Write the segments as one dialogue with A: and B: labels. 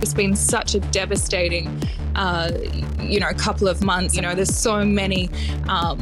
A: It's been such a devastating, uh, you know, couple of months. You know, there's so many um,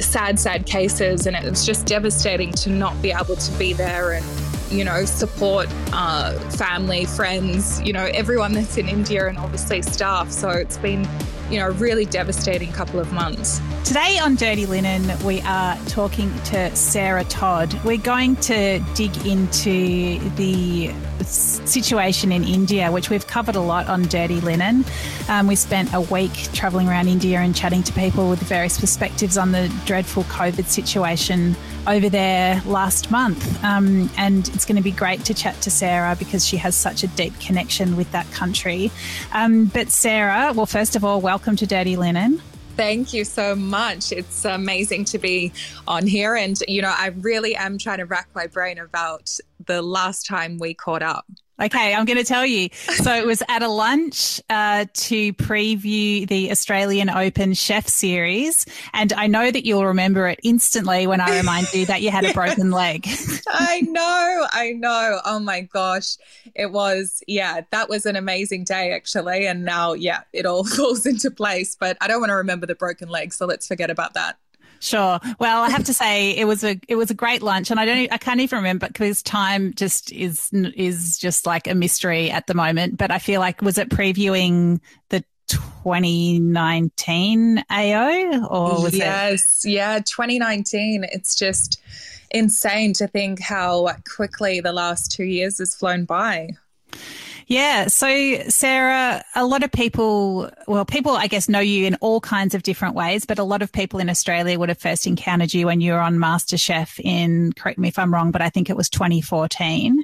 A: sad, sad cases, and it's just devastating to not be able to be there and you know, support uh, family, friends, you know, everyone that's in India and obviously staff. So it's been, you know, a really devastating couple of months.
B: Today on Dirty Linen, we are talking to Sarah Todd. We're going to dig into the situation in India, which we've covered a lot on Dirty Linen. Um, we spent a week traveling around India and chatting to people with various perspectives on the dreadful COVID situation over there last month. Um, and it's going to be great to chat to Sarah because she has such a deep connection with that country. Um, but, Sarah, well, first of all, welcome to Dirty Linen.
A: Thank you so much. It's amazing to be on here. And, you know, I really am trying to rack my brain about the last time we caught up.
B: Okay, I'm going to tell you. So it was at a lunch uh, to preview the Australian Open Chef Series, and I know that you'll remember it instantly when I remind you that you had a broken leg.
A: I know, I know. Oh my gosh, it was yeah, that was an amazing day actually, and now yeah, it all falls into place. But I don't want to remember the broken leg, so let's forget about that.
B: Sure. Well, I have to say it was a it was a great lunch, and I don't I can't even remember because time just is is just like a mystery at the moment. But I feel like was it previewing the 2019 AO or was
A: yes, it? yeah, 2019. It's just insane to think how quickly the last two years has flown by.
B: Yeah. So, Sarah, a lot of people, well, people, I guess, know you in all kinds of different ways, but a lot of people in Australia would have first encountered you when you were on MasterChef in, correct me if I'm wrong, but I think it was 2014.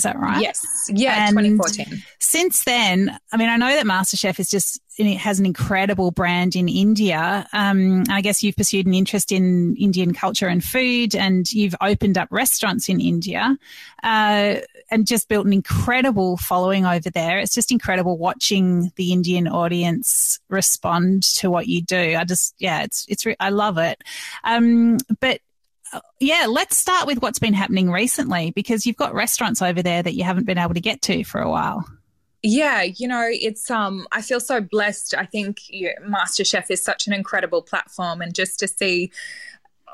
B: Is that right?
A: Yes. Yeah, and 2014.
B: Since then, I mean, I know that MasterChef is just it has an incredible brand in India. Um, I guess you've pursued an interest in Indian culture and food, and you've opened up restaurants in India, uh, and just built an incredible following over there. It's just incredible watching the Indian audience respond to what you do. I just, yeah, it's it's I love it. Um, but yeah, let's start with what's been happening recently because you've got restaurants over there that you haven't been able to get to for a while.
A: Yeah, you know, it's um I feel so blessed. I think yeah, MasterChef is such an incredible platform and just to see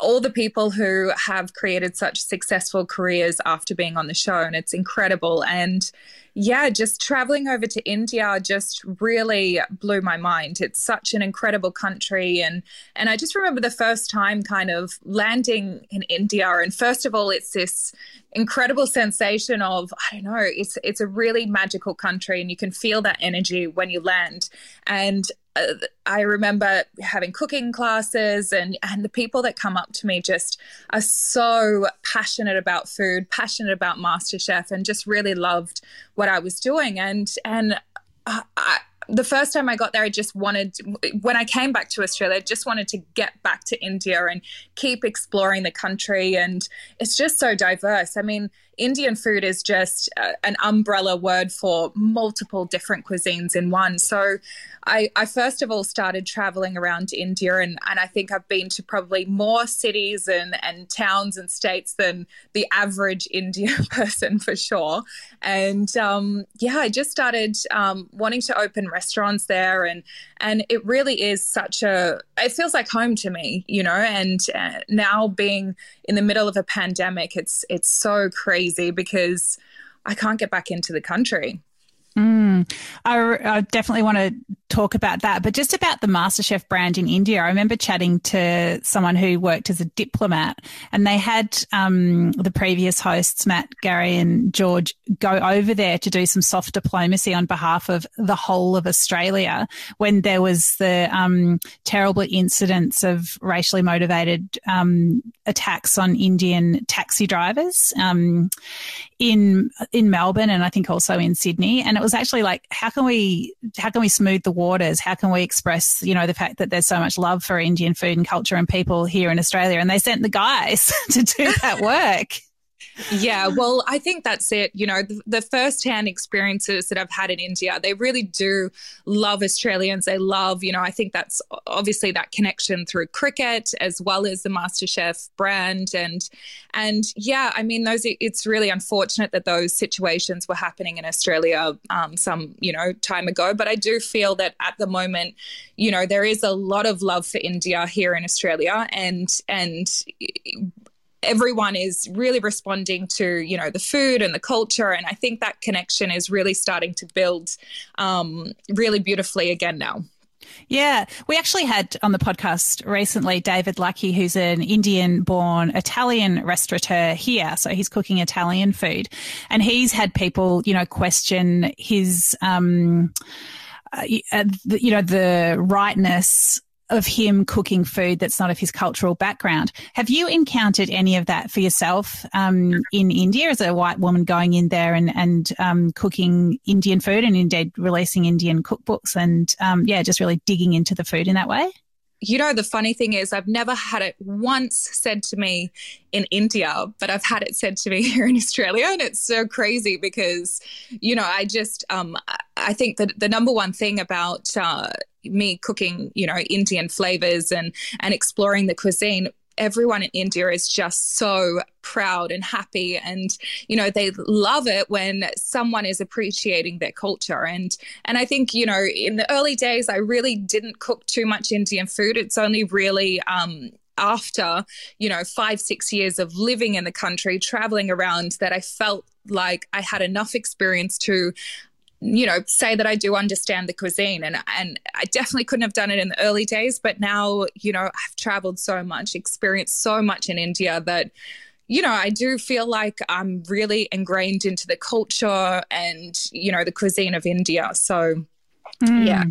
A: all the people who have created such successful careers after being on the show and it's incredible and yeah, just traveling over to India just really blew my mind. It's such an incredible country and and I just remember the first time kind of landing in India and first of all it's this incredible sensation of I don't know, it's it's a really magical country and you can feel that energy when you land and Uh, I remember having cooking classes, and and the people that come up to me just are so passionate about food, passionate about MasterChef, and just really loved what I was doing. And and I, the first time I got there, I just wanted, when I came back to Australia, I just wanted to get back to India and keep exploring the country. And it's just so diverse. I mean, Indian food is just uh, an umbrella word for multiple different cuisines in one. So I, I first of all started traveling around India, and, and I think I've been to probably more cities and, and towns and states than the average Indian person for sure. And um, yeah, I just started um, wanting to open restaurants there, and and it really is such a it feels like home to me, you know. And uh, now being in the middle of a pandemic, it's it's so crazy because I can't get back into the country.
B: Mm, I, I, definitely want to talk about that, but just about the MasterChef brand in India. I remember chatting to someone who worked as a diplomat, and they had um, the previous hosts, Matt, Gary, and George, go over there to do some soft diplomacy on behalf of the whole of Australia when there was the um, terrible incidents of racially motivated um, attacks on Indian taxi drivers um, in in Melbourne, and I think also in Sydney, and it was actually like, how can we how can we smooth the waters? How can we express, you know, the fact that there's so much love for Indian food and culture and people here in Australia? And they sent the guys to do that work.
A: Yeah, well, I think that's it. You know, the, the first-hand experiences that I've had in India, they really do love Australians. They love, you know, I think that's obviously that connection through cricket as well as the MasterChef brand, and and yeah, I mean, those. It's really unfortunate that those situations were happening in Australia um, some, you know, time ago. But I do feel that at the moment, you know, there is a lot of love for India here in Australia, and and everyone is really responding to you know the food and the culture and i think that connection is really starting to build um, really beautifully again now
B: yeah, we actually had on the podcast recently David Lucky, who's an Indian born Italian restaurateur here. So he's cooking Italian food. And he's had people, you know, question his, um, uh, you know, the rightness of him cooking food that's not of his cultural background. Have you encountered any of that for yourself um, in India as a white woman going in there and, and um, cooking Indian food and indeed releasing Indian cookbooks and, um, yeah, just really digging into the food in that way?
A: you know, the funny thing is, I've never had it once said to me in India, but I've had it said to me here in Australia. And it's so crazy because, you know, I just, um, I think that the number one thing about, uh, me cooking, you know, Indian flavors and and exploring the cuisine everyone in India is just so proud and happy. And you know they love it when someone is appreciating their culture. And and I think you know in the early days I really didn't cook too much Indian food. It's only really um after you know 5 6 years of living in the country traveling around that I felt like I had enough experience to you know say that I do understand the cuisine and and I definitely couldn't have done it in the early days but now you know I've traveled so much experienced so much in India that you know I do feel like I'm really ingrained into the culture and you know the cuisine of India so mm. yeah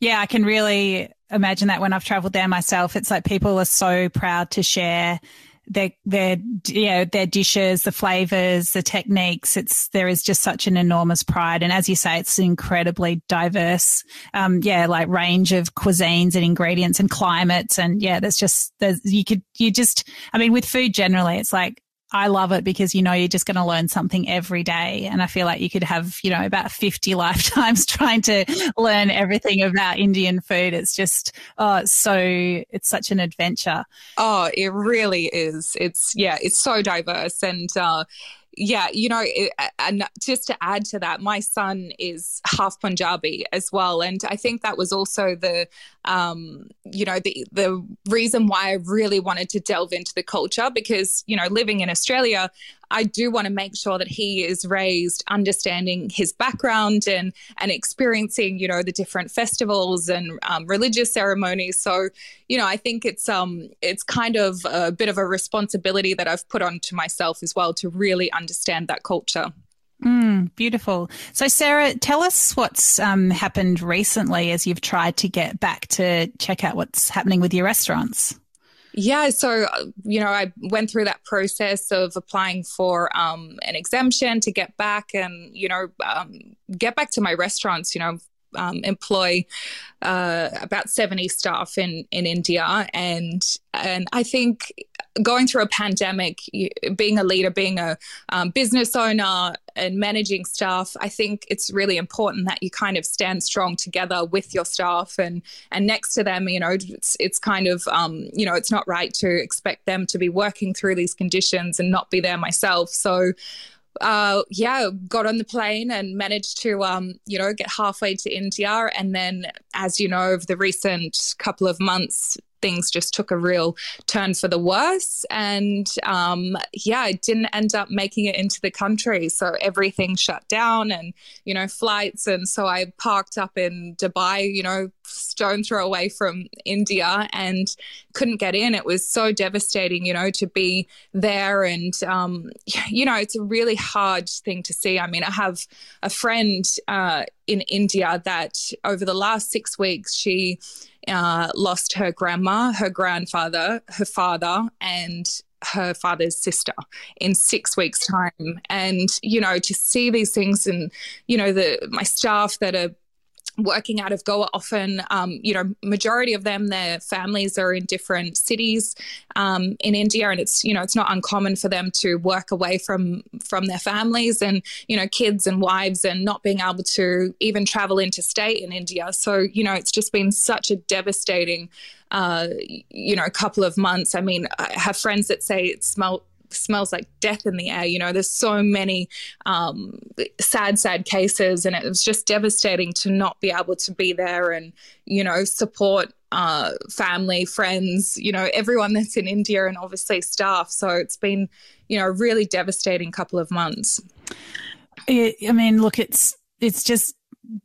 B: yeah I can really imagine that when I've traveled there myself it's like people are so proud to share their their you know their dishes, the flavors, the techniques. It's there is just such an enormous pride, and as you say, it's incredibly diverse. Um, yeah, like range of cuisines and ingredients and climates, and yeah, there's just there's you could you just I mean with food generally, it's like I love it because you know you're just going to learn something every day. And I feel like you could have, you know, about 50 lifetimes trying to learn everything about Indian food. It's just, oh, it's so, it's such an adventure.
A: Oh, it really is. It's, yeah, it's so diverse. And, uh, yeah, you know, and just to add to that, my son is half Punjabi as well, and I think that was also the, um, you know, the the reason why I really wanted to delve into the culture because you know, living in Australia, I do want to make sure that he is raised understanding his background and and experiencing you know the different festivals and um, religious ceremonies. So you know I think it's um it's kind of a bit of a responsibility that I've put onto myself as well to really understand that culture.
B: Mm, beautiful. So, Sarah, tell us what's um, happened recently as you've tried to get back to check out what's happening with your restaurants.
A: Yeah, so you know, I went through that process of applying for um, an exemption to get back and you know um, get back to my restaurants. You know, um, employ uh, about 70 staff in in India, and and I think going through a pandemic, being a leader, being a um, business owner, and managing staff, I think it's really important that you kind of stand strong together with your staff and and next to them. You know, it's it's kind of um, you know it's not right to expect them to be working through these conditions and not be there myself. So uh, yeah, got on the plane and managed to, um, you know, get halfway to India. And then, as you know, over the recent couple of months, things just took a real turn for the worse. And um, yeah, I didn't end up making it into the country. So everything shut down and, you know, flights. And so I parked up in Dubai, you know, stone throw away from India and couldn't get in. It was so devastating, you know, to be there. And, um, you know, it's a really hard thing to see. I mean, I have a friend uh, in India that over the last six weeks, she, uh, lost her grandma, her grandfather, her father, and her father's sister in six weeks' time. And, you know, to see these things and, you know, the my staff that are working out of Goa often, um, you know, majority of them, their families are in different cities um, in India, and it's you know it's not uncommon for them to work away from from their families and you know kids and wives and not being able to even travel interstate in India. So you know it's just been such a devastating. Uh, you know, couple of months. I mean, I have friends that say it smelled smells like death in the air. You know, there's so many um, sad, sad cases, and it was just devastating to not be able to be there and, you know, support uh, family, friends, you know, everyone that's in India and obviously staff. So it's been, you know, a really devastating couple of months.
B: I mean, look, it's it's just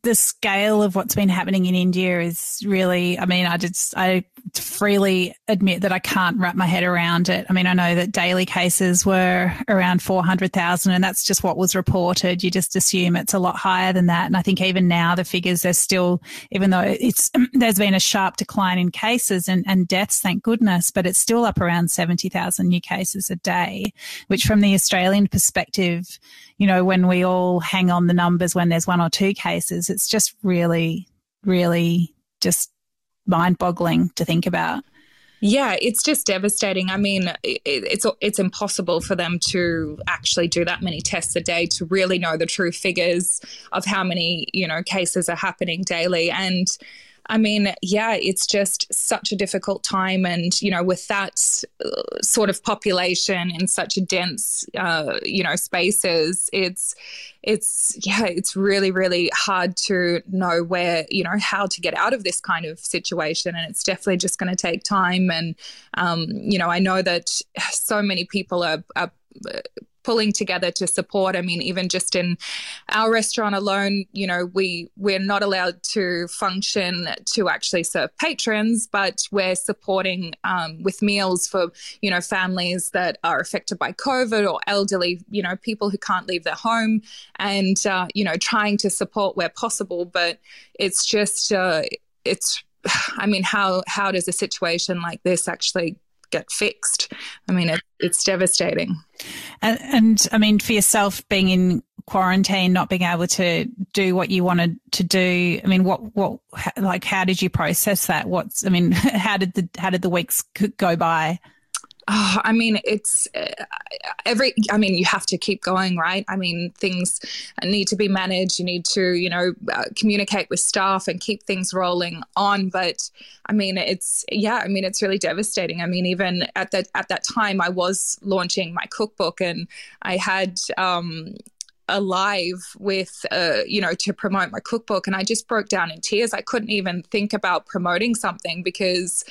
B: the scale of what's been happening in India is really, I mean, I just, I freely admit that I can't wrap my head around it. I mean, I know that daily cases were around 400,000 and that's just what was reported. You just assume it's a lot higher than that. And I think even now the figures are still, even though it's, there's been a sharp decline in cases and, and deaths, thank goodness, but it's still up around 70,000 new cases a day, which from the Australian perspective, you know, when we all hang on the numbers when there's one or two cases, it's just really, really just mind boggling to think about.
A: Yeah, it's just devastating. I mean, it, it's it's impossible for them to actually do that many tests a day to really know the true figures of how many you know cases are happening daily. And I mean, yeah, it's just such a difficult time. And, you know, with that uh, sort of population in such a dense, uh, you know, spaces, it's, it's, yeah, it's really, really hard to know where, you know, how to get out of this kind of situation. And it's definitely just going to take time. And, um, you know, I know that so many people are, are pulling together to support. I mean, even just in our restaurant alone, you know, we we're not allowed to function to actually serve patrons, but we're supporting um, with meals for you know families that are affected by COVID or elderly, you know, people who can't leave their home, and uh, you know, trying to support where possible. But it's just uh, it's I mean, how how does a situation like this actually get fixed. I mean, it, it's devastating.
B: And, and, I mean, for yourself, being in quarantine, not being able to do what you wanted to do. I mean, what, what, like, how did you process that? What's, I mean, how did the, how did the weeks go by?
A: Oh, I mean, it's uh, every, I mean, you have to keep going, right? I mean, things need to be managed. You need to, you know, uh, communicate with staff and keep things rolling on. But I mean, it's, yeah, I mean, it's really devastating. I mean, even at that, at that time, I was launching my cookbook and I had, um, alive with uh, you know to promote my cookbook. And i just broke down in tears. I couldn't even think about promoting something because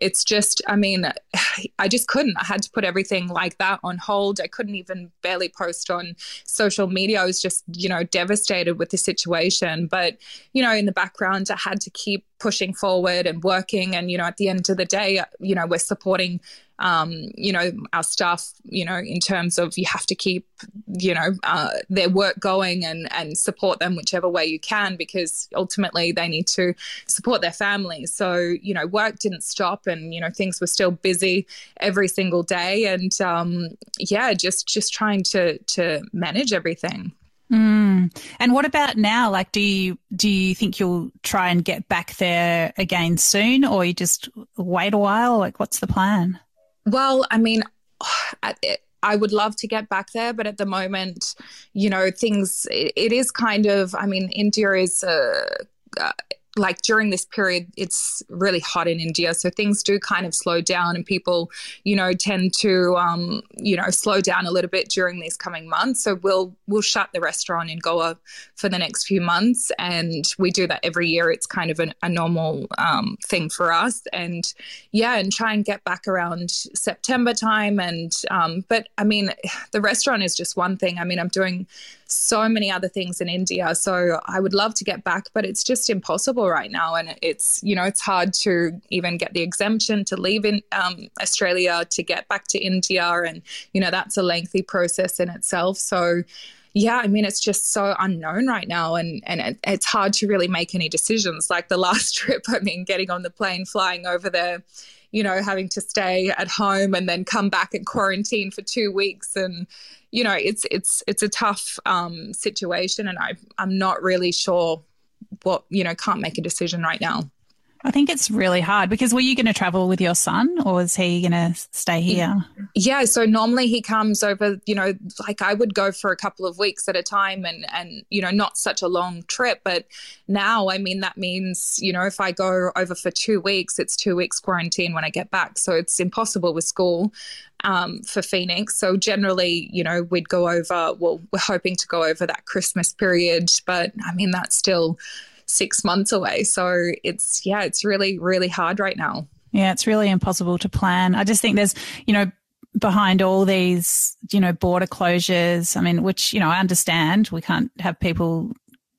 A: it's just i mean i just couldn't. I had to put everything like that on hold. I couldn't even barely post on social media. I was just you know devastated with the situation. But you know in the background i had to keep pushing forward and working. And you know at the end of the day you know we're supporting um, you know, our staff, you know, in terms of you have to keep, you know, uh, their work going and, and support them whichever way you can because ultimately they need to support their families. So, you know, work didn't stop and, you know, things were still busy every single day. And um, yeah, just just trying to to manage everything.
B: Mm. And what about now? Like, do you do you think you'll try and get back there again soon, or you just wait a while? Like, what's the plan?
A: Well, I mean, I would love to get back there, but at the moment, you know, things, it, is kind of, I mean, India is a, uh, like during this period, it's really hot in India, so things do kind of slow down, and people, you know, tend to, um, you know, slow down a little bit during these coming months. So we'll we'll shut the restaurant in Goa for the next few months, and we do that every year. It's kind of an, a normal um, thing for us, and yeah, and try and get back around September time. And um, but I mean, the restaurant is just one thing. I mean, I'm doing so many other things in India. So I would love to get back, but it's just impossible right now. And it's, you know, it's hard to even get the exemption to leave in um, Australia to get back to India. And, you know, that's a lengthy process in itself. So, yeah, I mean, it's just so unknown right now, and and it, it's hard to really make any decisions. Like the last trip, I mean, getting on the plane, flying over there, you know, having to stay at home and then come back and quarantine for two weeks, and you know, it's it's it's a tough um, situation, and I I'm not really sure what you know can't make a decision right now.
B: I think it's really hard because were you going to travel with your son or is he going to stay here?
A: Yeah, so normally he comes over, you know, like I would go for a couple of weeks at a time and and you know, not such a long trip, but now I mean that means, you know, if I go over for 2 weeks, it's 2 weeks quarantine when I get back. So it's impossible with school. Um, for Phoenix. So generally, you know, we'd go over, well, we're hoping to go over that Christmas period, but I mean, that's still six months away. So it's, yeah, it's really, really hard right now.
B: Yeah, it's really impossible to plan. I just think there's, you know, behind all these, you know, border closures, I mean, which, you know, I understand we can't have people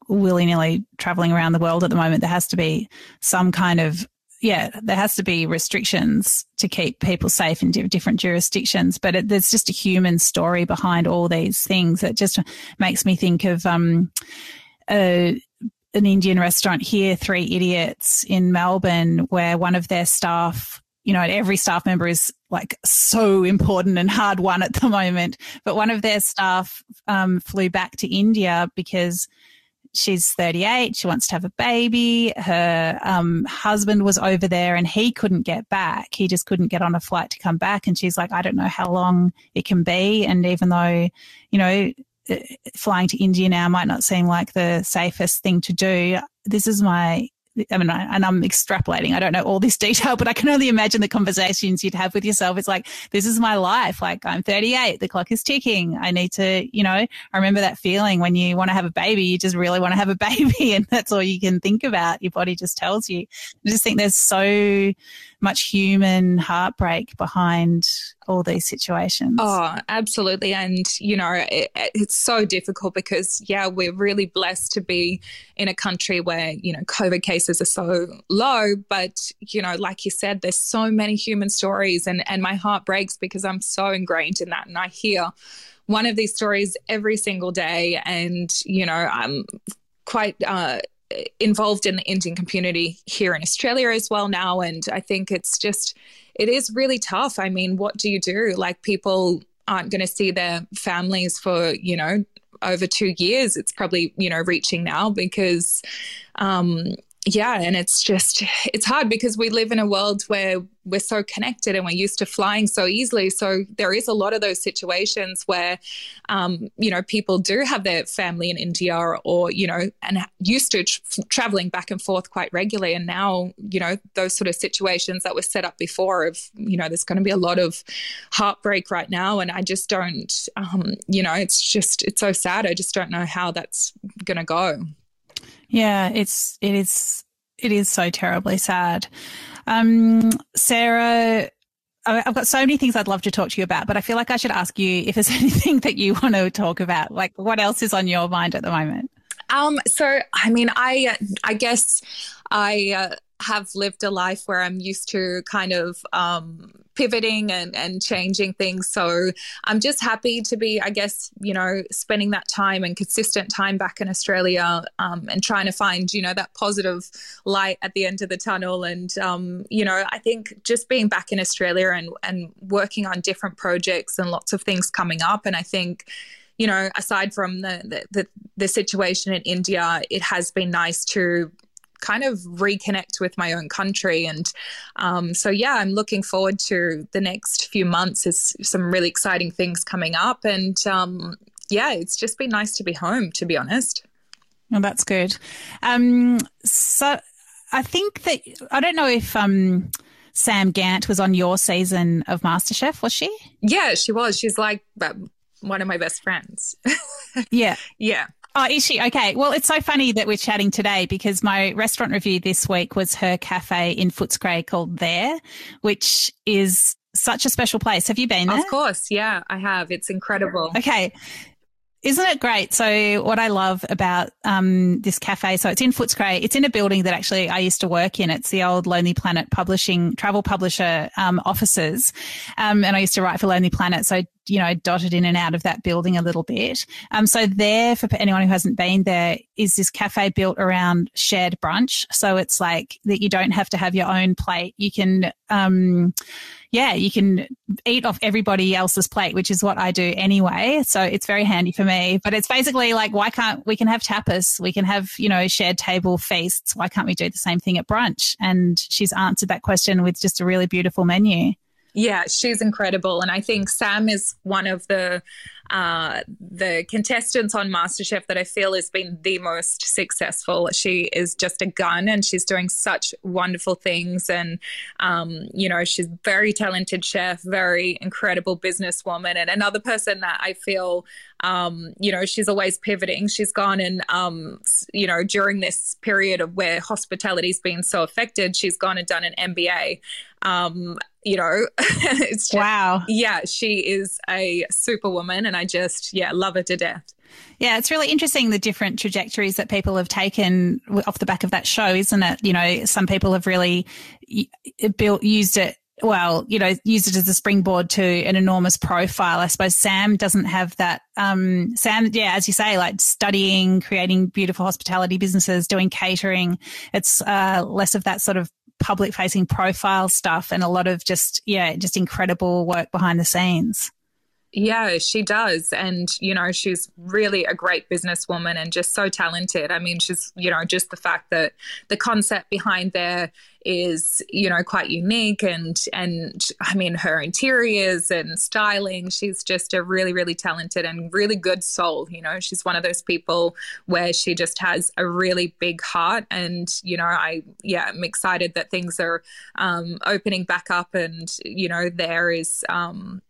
B: willy nilly traveling around the world at the moment. There has to be some kind of yeah, there has to be restrictions to keep people safe in different jurisdictions. But it, there's just a human story behind all these things that just makes me think of um, uh, an Indian restaurant here, Three Idiots in Melbourne, where one of their staff, you know, every staff member is like so important and hard won at the moment. But one of their staff um, flew back to India because she's 38. She wants to have a baby. Her um, husband was over there and he couldn't get back. He just couldn't get on a flight to come back. And she's like, I don't know how long it can be. And even though, you know, Uh, flying to India now might not seem like the safest thing to do. This is my I mean, and I'm extrapolating. I don't know all this detail, but I can only imagine the conversations you'd have with yourself. It's like, this is my life. Like, I'm 38. The clock is ticking. I need to, you know, I remember that feeling when you want to have a baby, you just really want to have a baby. And that's all you can think about. Your body just tells you. I just think there's so much human heartbreak behind all these situations.
A: Oh, absolutely. And, you know, it, it's so difficult because, yeah, we're really blessed to be in a country where, you know, COVID cases are so low. But, you know, like you said, there's so many human stories and, and my heart breaks because I'm so ingrained in that. And I hear one of these stories every single day. And, you know, I'm quite, uh, involved in the Indian community here in Australia as well now. And I think it's just, it is really tough. I mean, what do you do? Like, people aren't going to see their families for, you know, over two years. It's probably, you know, reaching now because, um, yeah, and it's just, it's hard because we live in a world where we're so connected and we're used to flying so easily. So there is a lot of those situations where, um, you know, people do have their family in India or, or you know, and used to tra- traveling back and forth quite regularly. And now, you know, those sort of situations that were set up before of, you know, there's going to be a lot of heartbreak right now. And I just don't, um, you know, it's just, it's so sad. I just don't know how that's going to go.
B: Yeah, it's it is it is so terribly sad. Um, Sarah, I've got so many things I'd love to talk to you about, but I feel like I should ask you if there's anything that you want to talk about. Like, what else is on your mind at the moment?
A: Um, so, I mean, I I guess I uh, have lived a life where I'm used to kind of um, pivoting and, and changing things. So I'm just happy to be, I guess, you know, spending that time and consistent time back in Australia um, and trying to find, you know, that positive light at the end of the tunnel. And, um, you know, I think just being back in Australia and, and working on different projects and lots of things coming up. And I think, you know, aside from the, the, the situation in India, it has been nice to kind of reconnect with my own country. And um, so, yeah, I'm looking forward to the next few months. There's some really exciting things coming up. And um, yeah, it's just been nice to be home, to be honest.
B: Well, that's good. Um, so I think that, I don't know if. Um, Sam Gant was on your season of MasterChef, was she?
A: Yeah, she was. She's like one of my best friends.
B: yeah.
A: Yeah.
B: Oh, is she? Okay. Well, it's so funny that we're chatting today because my restaurant review this week was her cafe in Footscray called There, which is such a special place. Have you been there?
A: Of course. Yeah, I have. It's incredible.
B: Okay. Isn't it great? So, what I love about um, this cafe, so it's in Footscray. It's in a building that actually I used to work in. It's the old Lonely Planet publishing travel publisher um, offices, um, and I used to write for Lonely Planet. So, you know, dotted in and out of that building a little bit. Um, so there, for anyone who hasn't been there, is this cafe built around shared brunch. So it's like that you don't have to have your own plate. You can, um, yeah, you can eat off everybody else's plate, which is what I do anyway. So it's very handy for me. But it's basically like, why can't we can have tapas? We can have, you know, shared table feasts. Why can't we do the same thing at brunch? And she's answered that question with just a really beautiful menu.
A: Yeah, she's incredible. And I think Sam is one of the uh, the contestants on MasterChef that I feel has been the most successful. She is just a gun and she's doing such wonderful things. And, um, you know, she's very talented chef, very incredible businesswoman. And another person that I feel, um, you know, she's always pivoting. She's gone and, um, you know, during this period of where hospitality's been so affected, she's gone and done an MBA. Um, you know,
B: it's just, wow.
A: Yeah, she is a superwoman, and I just yeah love her to death.
B: Yeah, it's really interesting the different trajectories that people have taken off the back of that show, isn't it? You know, some people have really built used it well, you know, used it as a springboard to an enormous profile. I suppose Sam doesn't have that. Um, Sam, yeah, as you say, like studying, creating beautiful hospitality businesses, doing catering. It's uh, less of that sort of public facing profile stuff and a lot of just, yeah, just incredible work behind the scenes.
A: Yeah, she does. And, you know, she's really a great businesswoman and just so talented. I mean, she's, you know, just the fact that the concept behind there is you know quite unique and and I mean her interiors and styling she's just a really really talented and really good soul you know? She's one of those people where she just has a really big heart and you know I yeah I'm excited that things are um, opening back up and you know there is um,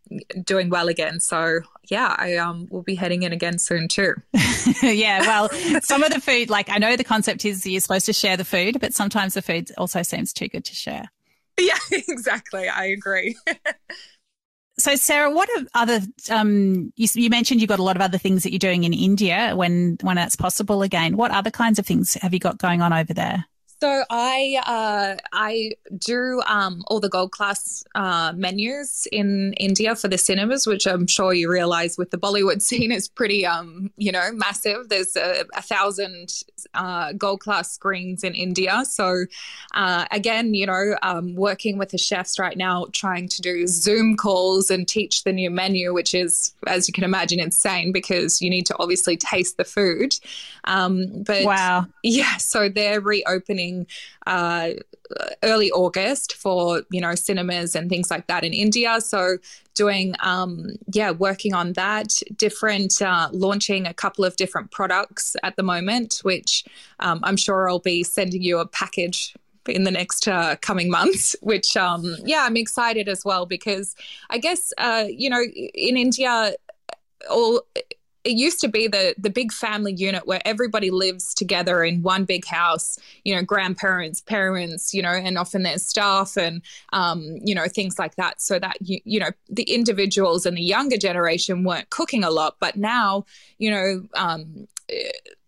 A: doing well again. So yeah I um, will be heading in again soon too.
B: Yeah well some of the food like I know the concept is you're supposed to share the food but sometimes the food also seems too good to share.
A: Yeah, exactly. I agree.
B: so, Sarah, what are other? Um, you, you, mentioned you've got a lot of other things that you're doing in India when when that's possible again. What other kinds of things have you got going on over there?
A: So I uh, I do um, all the gold class uh, menus in India for the cinemas, which I'm sure you realize with the Bollywood scene is pretty um, you know massive. There's a, a thousand uh, gold class screens in India. So uh, again, you know, um, working with the chefs right now, trying to do Zoom calls and teach the new menu, which is as you can imagine insane because you need to obviously taste the food. Um, but
B: wow,
A: yeah, so they're reopening uh, early August for you know cinemas and things like that in India. So doing um, yeah working on that different uh, launching a couple of different products at the moment which um, i'm sure i'll be sending you a package in the next uh, coming months which um, yeah i'm excited as well because i guess uh, you know in india all it used to be the the big family unit where everybody lives together in one big house you know grandparents parents you know and often there's staff and um, you know things like that. So that you, you know the individuals and the younger generation weren't cooking a lot but now you know um,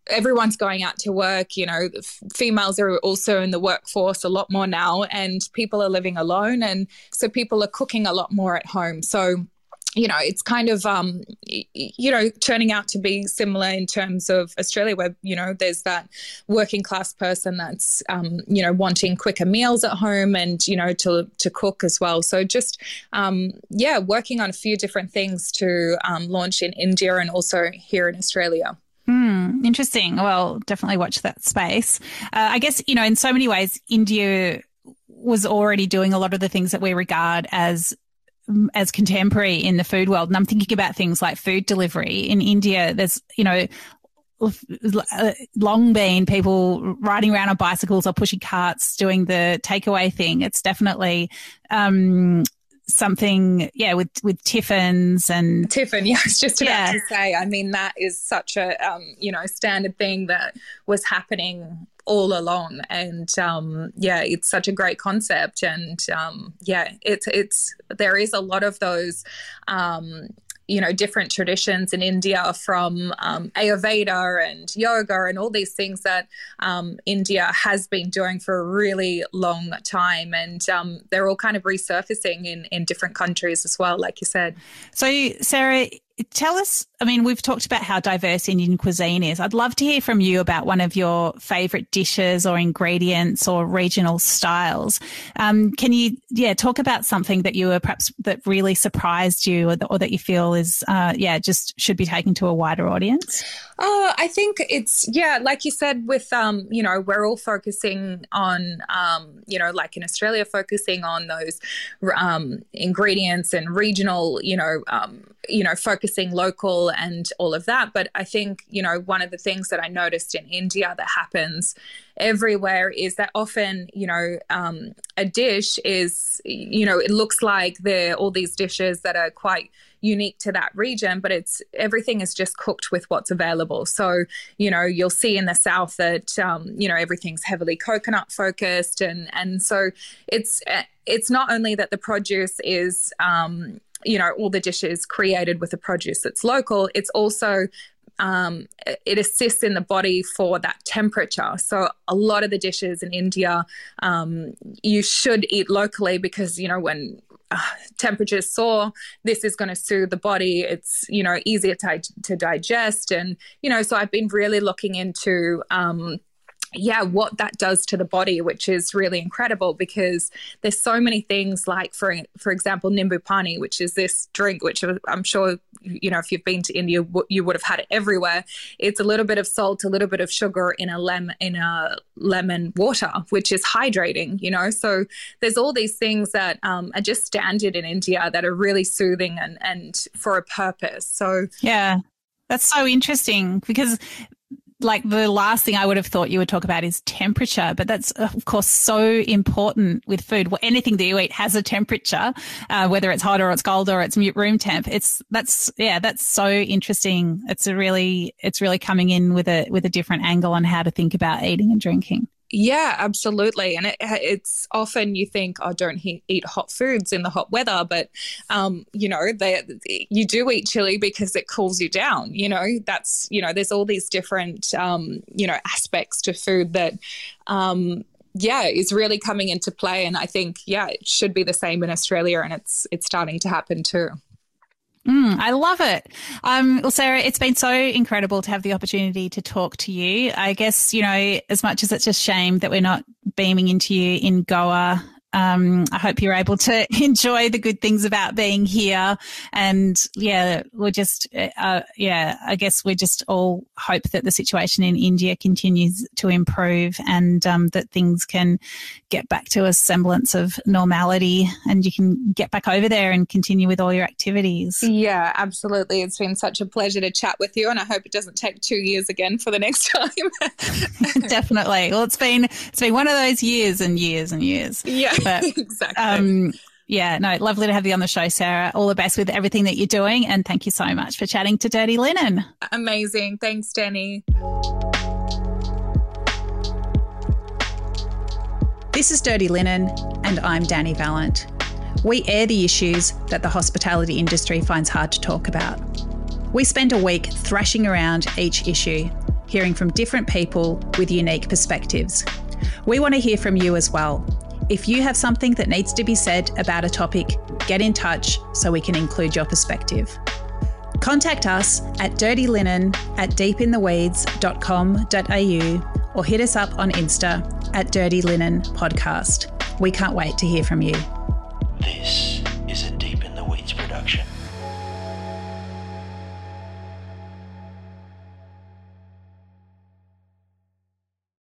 A: everyone's going out to work you know females are also in the workforce a lot more now and people are living alone and so people are cooking a lot more at home. So you know, it's kind of, um, you know, turning out to be similar in terms of Australia, where, you know, there's that working class person that's, um, you know, wanting quicker meals at home and, you know, to, to cook as well. So just, um, yeah, working on a few different things to um, launch in India and also here in Australia.
B: Hmm, interesting. Well, definitely watch that space. Uh, I guess, you know, in so many ways, India was already doing a lot of the things that we regard as as contemporary in the food world. And I'm thinking about things like food delivery in India. There's, you know, long been people riding around on bicycles or pushing carts doing the takeaway thing. It's definitely, um, something, yeah, with with Tiffins and
A: Tiffin. Yeah, I was just about yeah. to say. I mean, that is such a um, you know standard thing that was happening all along. And um, yeah, it's such a great concept. And um, yeah, it's it's there is a lot of those. Um, you know different traditions in India from um, Ayurveda and yoga and all these things that um, India has been doing for a really long time, and um, they're all kind of resurfacing in in different countries as well, like you said.
B: So, Sarah, tell us I mean, we've talked about how diverse Indian cuisine is. I'd love to hear from you about one of your favorite dishes or ingredients or regional styles. Um, can you, yeah, talk about something that you were perhaps that really surprised you or, or that you feel is, uh, yeah, just should be taken to a wider audience?
A: Uh, I think it's, yeah, like you said, with, um, you know, we're all focusing on, um, you know, like in Australia, focusing on those um, ingredients and regional, you know, um, you know, focusing local and all of that. But I think, you know, one of the things that I noticed in India that happens everywhere is that often, you know, um, a dish is, you know, it looks like there are all these dishes that are quite unique to that region, but it's everything is just cooked with what's available. So, you know, you'll see in the south that um, you know everything's heavily coconut focused, and and so it's it's not only that the produce is um, you know all the dishes created with the produce that's local it's also um, it assists in the body for that temperature. So a lot of the dishes in India, um, you should eat locally because you know when temperatures soar, this is going to soothe the body. It's you know easier to, to digest, and you know so I've been really looking into. Um, yeah, what that does to the body, which is really incredible because there's so many things like, for for example, nimbu pani, which is this drink, which I'm sure you know if you've been to India, you would have had it everywhere. It's a little bit of salt, a little bit of sugar in a lemon in a lemon water, which is hydrating. You know, so there's all these things that um, are just standard in India that are really soothing and and for a purpose. So
B: yeah, that's so interesting because like the last thing I would have thought you would talk about is temperature, but that's of course so important with food. Well, anything that you eat has a temperature, uh, whether it's hot or it's cold or it's room temp. It's that's yeah, that's so interesting. It's a really it's really coming in with a with a different angle on how to think about eating and drinking.
A: Yeah, absolutely. And it, it's often you think, oh, don't he- eat hot foods in the hot weather, but um, you know, they, you do eat chili because it cools you down. You know, that's you know, there's all these different um, you know aspects to food that. Um, yeah, is really coming into play, and I think yeah, it should be the same in Australia, and it's it's starting to happen too.
B: Mm, I love it. Um, well, Sarah, it's been so incredible to have the opportunity to talk to you. I guess, you know, as much as it's a shame that we're not beaming into you in Goa um, I hope you're able to enjoy the good things about being here. And yeah, we're just, uh, yeah, I guess we just all hope that the situation in India continues to improve and um, that things can get back to a semblance of normality and you can get back over there and continue with all your activities.
A: Yeah, absolutely. It's been such a pleasure to chat with you and I hope it doesn't take two years again for the next time.
B: Definitely. Well, it's been, it's been one of those years and years and years.
A: Yeah. But, exactly. Um,
B: yeah, no, lovely to have you on the show, Sarah. All the best with everything that you're doing. And thank you so much for chatting to Dirty Linen.
A: Amazing. Thanks, Dani.
B: This is Dirty Linen, and I'm Dani Valent. We air the issues that the hospitality industry finds hard to talk about. We spend a week thrashing around each issue, hearing from different people with unique perspectives. We want to hear from you as well. If you have something that needs to be said about a topic, get in touch so we can include your perspective. Contact us at dirtylinen at deepintheweeds.com.au or hit us up on Insta at Dirty Linen Podcast. We can't wait to hear from you. This